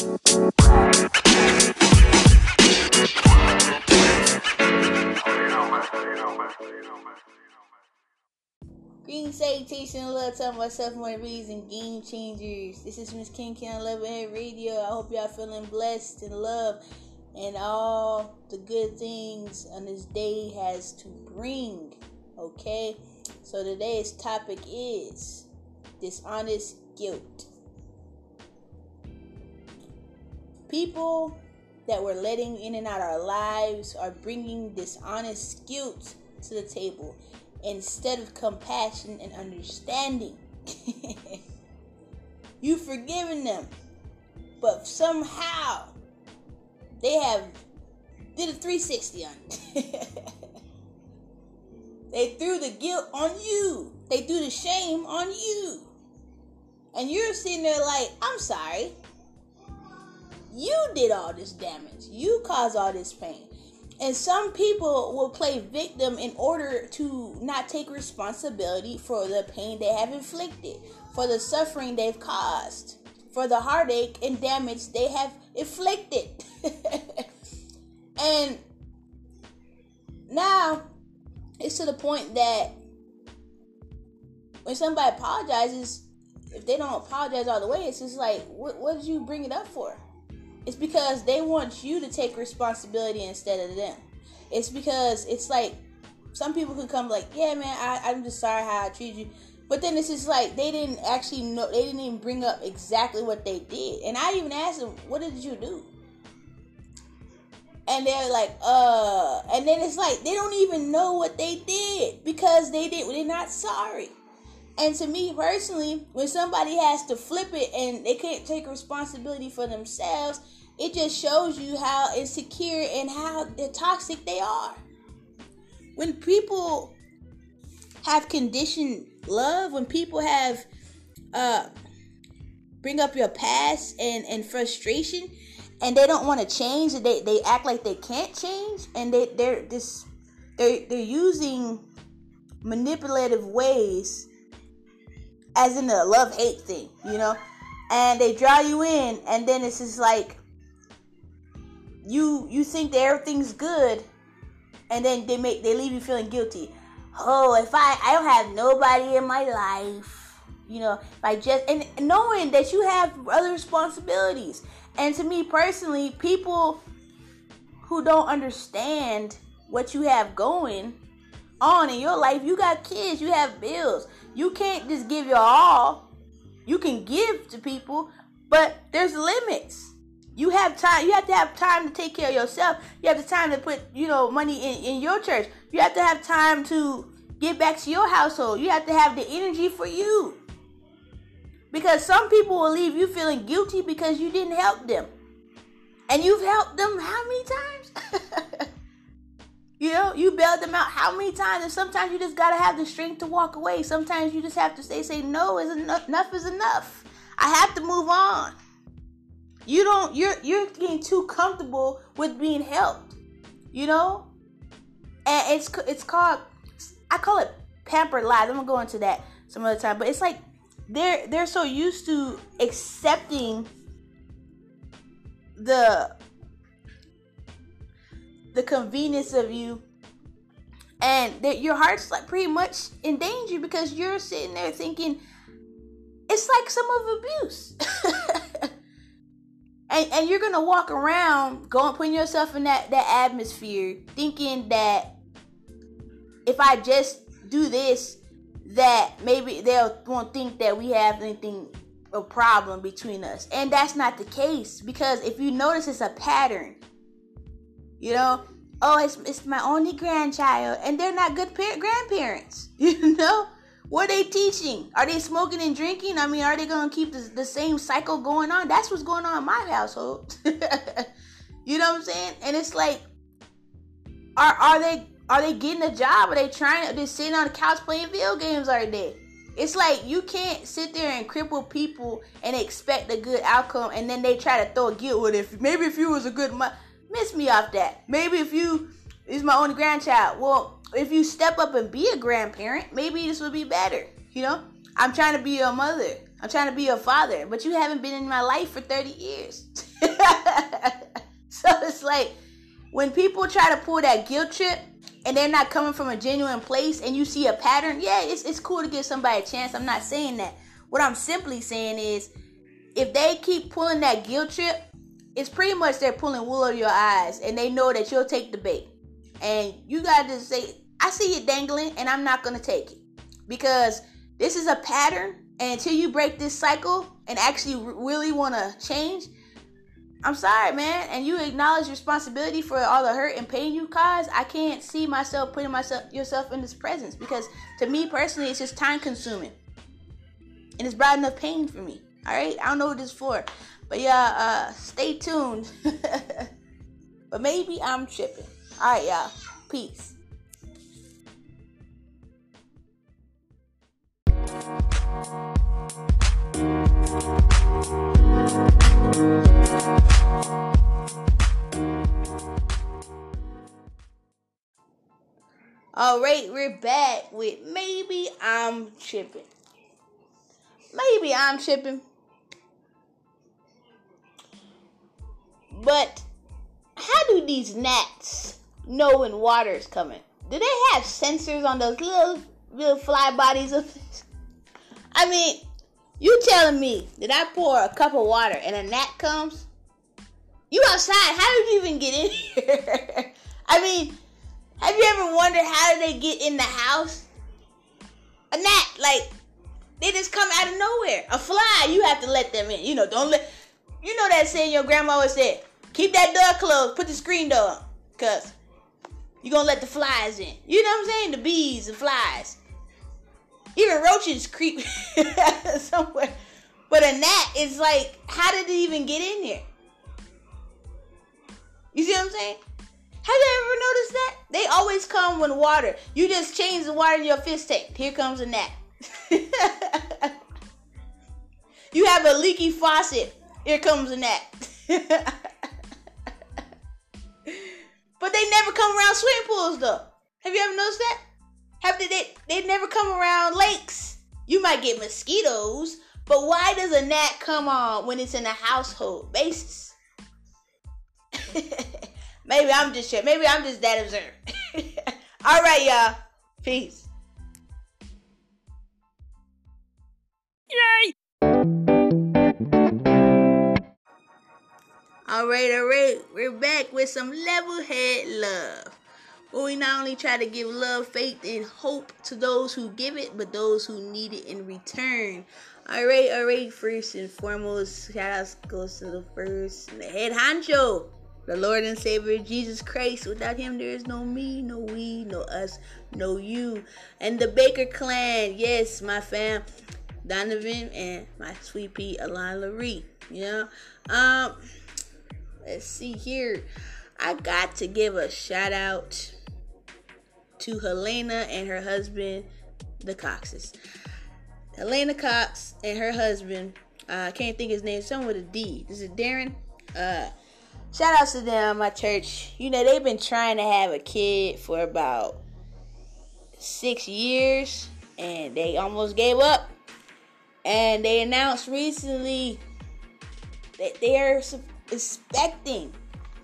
Green salutation and love to myself more reason game changers. This is Miss King King on Levelhead Radio. I hope y'all feeling blessed and love and all the good things on this day has to bring. Okay? So today's topic is dishonest guilt. People that we're letting in and out our lives are bringing dishonest guilt to the table instead of compassion and understanding. You've forgiven them, but somehow they have did a 360 on they threw the guilt on you. They threw the shame on you. And you're sitting there like, I'm sorry. You did all this damage. You caused all this pain. And some people will play victim in order to not take responsibility for the pain they have inflicted, for the suffering they've caused, for the heartache and damage they have inflicted. and now it's to the point that when somebody apologizes, if they don't apologize all the way, it's just like, what, what did you bring it up for? It's because they want you to take responsibility instead of them. It's because it's like some people could come like, yeah, man, I, I'm just sorry how I treated you. But then it's just like they didn't actually know, they didn't even bring up exactly what they did. And I even asked them, what did you do? And they're like, uh, and then it's like they don't even know what they did because they did, they're not sorry. And to me personally, when somebody has to flip it and they can't take responsibility for themselves, it just shows you how insecure and how toxic they are. When people have conditioned love, when people have uh bring up your past and and frustration and they don't want to change, they they act like they can't change and they they're this they they're using manipulative ways as in the love hate thing, you know? And they draw you in, and then it's just like you you think that everything's good, and then they make they leave you feeling guilty. Oh, if I I don't have nobody in my life, you know, I just and knowing that you have other responsibilities. And to me personally, people who don't understand what you have going on in your life, you got kids, you have bills you can't just give your all. You can give to people, but there's limits. You have time. You have to have time to take care of yourself. You have the time to put, you know, money in, in your church. You have to have time to get back to your household. You have to have the energy for you. Because some people will leave you feeling guilty because you didn't help them. And you've helped them how many times? You know, you bailed them out how many times, and sometimes you just gotta have the strength to walk away. Sometimes you just have to say, "Say no is enough. Enough is enough. I have to move on." You don't. You're you're getting too comfortable with being helped. You know, and it's it's called. I call it pampered lives. I'm gonna go into that some other time, but it's like they're they're so used to accepting the the convenience of you and that your heart's like pretty much in danger because you're sitting there thinking it's like some of abuse and and you're gonna walk around going putting yourself in that that atmosphere thinking that if i just do this that maybe they'll won't think that we have anything a problem between us. And that's not the case because if you notice it's a pattern. You know, oh, it's, it's my only grandchild, and they're not good par- grandparents. You know, what are they teaching? Are they smoking and drinking? I mean, are they going to keep the, the same cycle going on? That's what's going on in my household. you know what I'm saying? And it's like, are are they are they getting a job? Are they trying? Are they sitting on the couch playing video games all day? It's like you can't sit there and cripple people and expect a good outcome, and then they try to throw guilt with it. Maybe if you was a good mother miss me off that. Maybe if you is my only grandchild, well, if you step up and be a grandparent, maybe this would be better. You know, I'm trying to be a mother. I'm trying to be a father, but you haven't been in my life for 30 years. so it's like when people try to pull that guilt trip and they're not coming from a genuine place and you see a pattern, yeah, it's, it's cool to give somebody a chance. I'm not saying that. What I'm simply saying is if they keep pulling that guilt trip, it's pretty much they're pulling wool over your eyes and they know that you'll take the bait. And you gotta say, I see it dangling and I'm not gonna take it. Because this is a pattern, and until you break this cycle and actually really wanna change, I'm sorry, man, and you acknowledge responsibility for all the hurt and pain you caused, I can't see myself putting myself yourself in this presence because to me personally it's just time consuming. And it's brought enough pain for me. Alright? I don't know what this is for. But yeah, uh stay tuned. but maybe I'm tripping. Alright, y'all. Peace. All right, we're back with maybe I'm tripping. Maybe I'm tripping. But how do these gnats know when water is coming? Do they have sensors on those little little fly bodies of I mean, you telling me that I pour a cup of water and a gnat comes? You outside, how did you even get in here? I mean, have you ever wondered how did they get in the house? A gnat, like they just come out of nowhere. A fly, you have to let them in. You know, don't let. You know that saying your grandma always said, keep that door closed, put the screen door on, cause you gonna let the flies in. You know what I'm saying? The bees, the flies, even roaches creep somewhere. But a gnat is like, how did it even get in there? You see what I'm saying? Have you ever noticed that? They always come with water. You just change the water in your fish tank. Here comes a gnat. you have a leaky faucet. Here comes a gnat. never come around swimming pools though. Have you ever noticed that? Have they, they they never come around lakes? You might get mosquitoes, but why does a gnat come on when it's in a household basis? Maybe I'm just maybe I'm just that observant. All right, y'all. Peace. Yay! All right, all right. We're back with some level head love. Where we not only try to give love, faith, and hope to those who give it, but those who need it in return. All right, all right. First and foremost, shout out goes to the first, the head honcho the Lord and Savior Jesus Christ. Without him, there is no me, no we, no us, no you. And the Baker clan, yes, my fam, Donovan and my sweet pea, Alana. You know, um, let's see here. I got to give a shout out to Helena and her husband, the Coxes. Helena Cox and her husband, uh, I can't think his name, someone with a D. This is Darren. Uh, shout out to them, my church. You know, they've been trying to have a kid for about six years and they almost gave up. And they announced recently that they're expecting.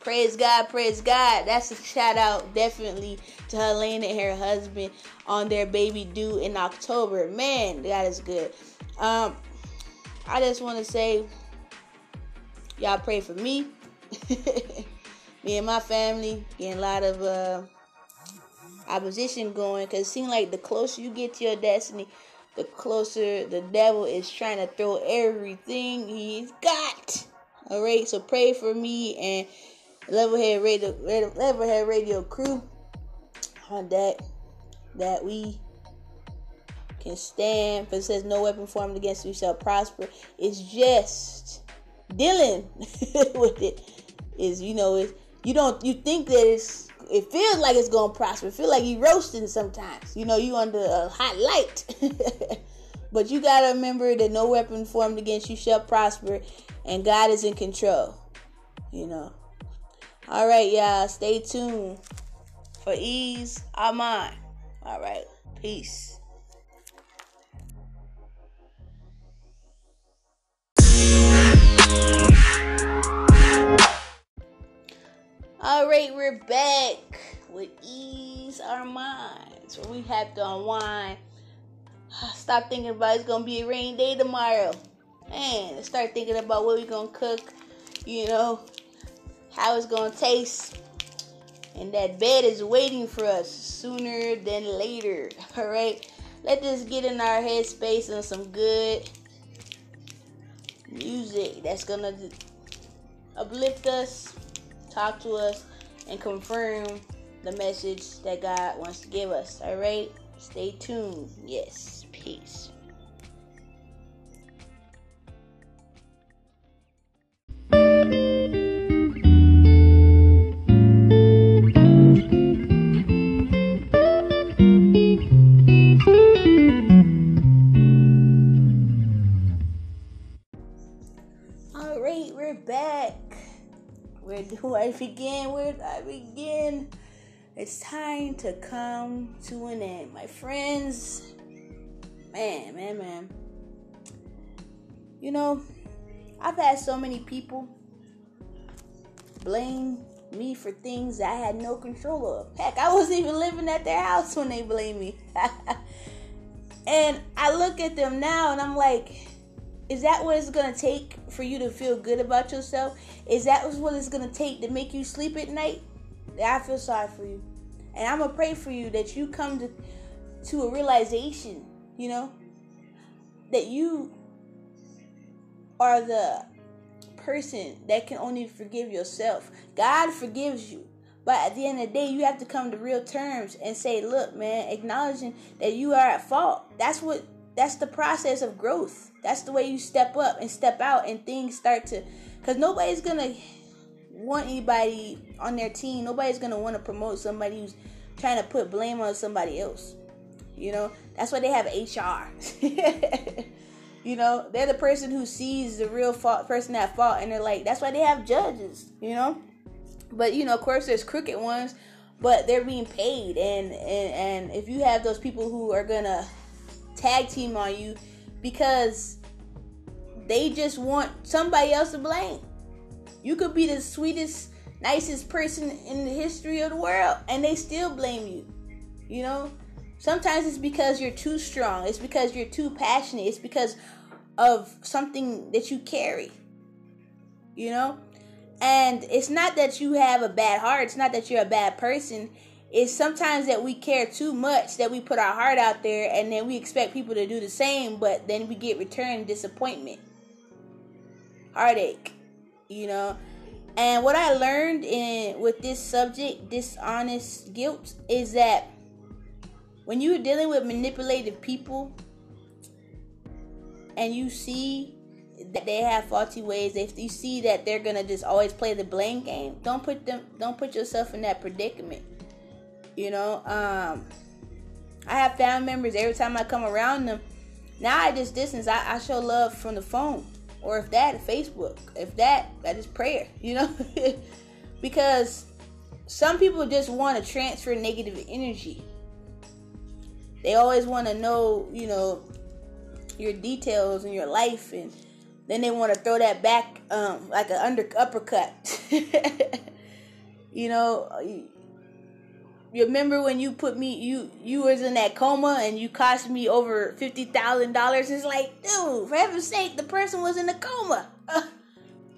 Praise God, praise God. That's a shout out definitely to Helena and her husband on their baby due in October. Man, that is good. Um, I just want to say, y'all pray for me me and my family getting a lot of uh, opposition going because it seems like the closer you get to your destiny, the closer the devil is trying to throw everything he's got. All right, so pray for me and Levelhead Radio, Levelhead Radio crew on that that we can stand. For it says, "No weapon formed against you shall prosper." It's just dealing with it is you know is you don't you think that it's it feels like it's gonna prosper. It feel like you roasting sometimes. You know you under a hot light. but you gotta remember that no weapon formed against you shall prosper, and God is in control. You know. All right, y'all. Stay tuned for ease our mind. All right. Peace. Right, we're back with Ease Our Minds, we have to unwind. Stop thinking about it's gonna be a rainy day tomorrow. Man, start thinking about what we're gonna cook, you know, how it's gonna taste. And that bed is waiting for us sooner than later. Alright? Let us get in our headspace on some good music that's gonna uplift us, talk to us, and confirm the message that God wants to give us. All right? Stay tuned. Yes. Peace. To come to an end, my friends. Man, man, man. You know, I've had so many people blame me for things I had no control of. Heck, I wasn't even living at their house when they blame me. and I look at them now and I'm like, is that what it's gonna take for you to feel good about yourself? Is that what it's gonna take to make you sleep at night? I feel sorry for you, and I'm gonna pray for you that you come to to a realization, you know, that you are the person that can only forgive yourself. God forgives you. But at the end of the day, you have to come to real terms and say, look, man, acknowledging that you are at fault. That's what that's the process of growth. That's the way you step up and step out and things start to cuz nobody's going to want anybody on their team. Nobody's to want to promote somebody who's trying to put blame on somebody else. You know, that's why they have HR. you know, they're the person who sees the real fault person at fault and they're like, that's why they have judges, you know? But you know, of course there's crooked ones, but they're being paid and and, and if you have those people who are to tag team on you because they just want somebody else to blame. You could be the sweetest, nicest person in the history of the world and they still blame you. You know? Sometimes it's because you're too strong. It's because you're too passionate. It's because of something that you carry. You know? And it's not that you have a bad heart. It's not that you're a bad person it's sometimes that we care too much that we put our heart out there and then we expect people to do the same, but then we get return disappointment, heartache, you know. And what I learned in with this subject, dishonest guilt, is that when you're dealing with manipulative people and you see that they have faulty ways, if you see that they're gonna just always play the blame game, don't put them don't put yourself in that predicament you know, um, I have family members every time I come around them. Now I just distance. I, I show love from the phone, or if that, Facebook. If that, that is prayer. You know, because some people just want to transfer negative energy. They always want to know, you know, your details in your life, and then they want to throw that back um, like an under uppercut. you know, you remember when you put me you you was in that coma and you cost me over fifty thousand dollars? It's like, dude, for heaven's sake, the person was in a coma. Uh,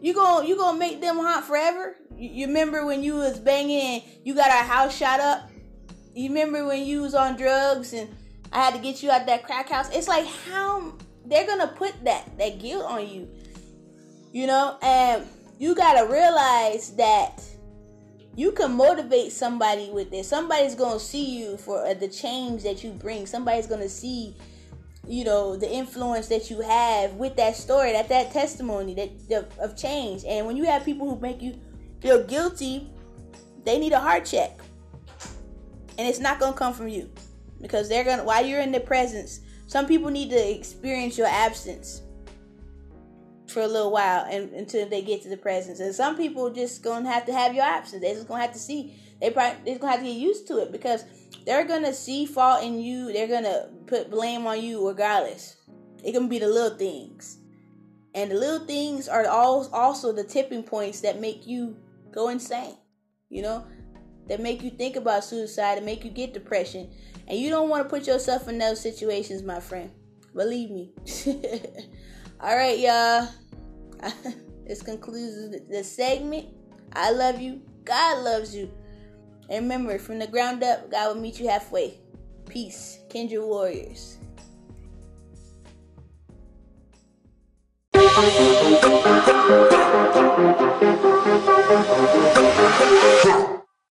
you gonna you gonna make them haunt forever? You, you remember when you was banging? You got our house shot up. You remember when you was on drugs and I had to get you out that crack house? It's like how they're gonna put that that guilt on you, you know, and you gotta realize that you can motivate somebody with this. Somebody's to see you for uh, the change that you bring. Somebody's to see you know the influence that you have with that story that that testimony that of change and when you have people who make you feel guilty they need a heart check and it's not to come from you because they're to while you're in their presence some people need to experience your absence for a little while and until they get to the presence. And some people just gonna have to have your absence. They're just gonna have to see. They probably they're gonna have to get used to it because they're gonna see fault in you. They're gonna put blame on you regardless. It can be the little things, and the little things are all also the tipping points that make you go insane. you know, that make you think about suicide and make you get depression. And you don't want to put yourself in those situations, my friend. Believe me. All right, y'all. this concludes the segment. I love you. God loves you. And remember, from the ground up, God will meet you halfway. Peace, Kindred Warriors.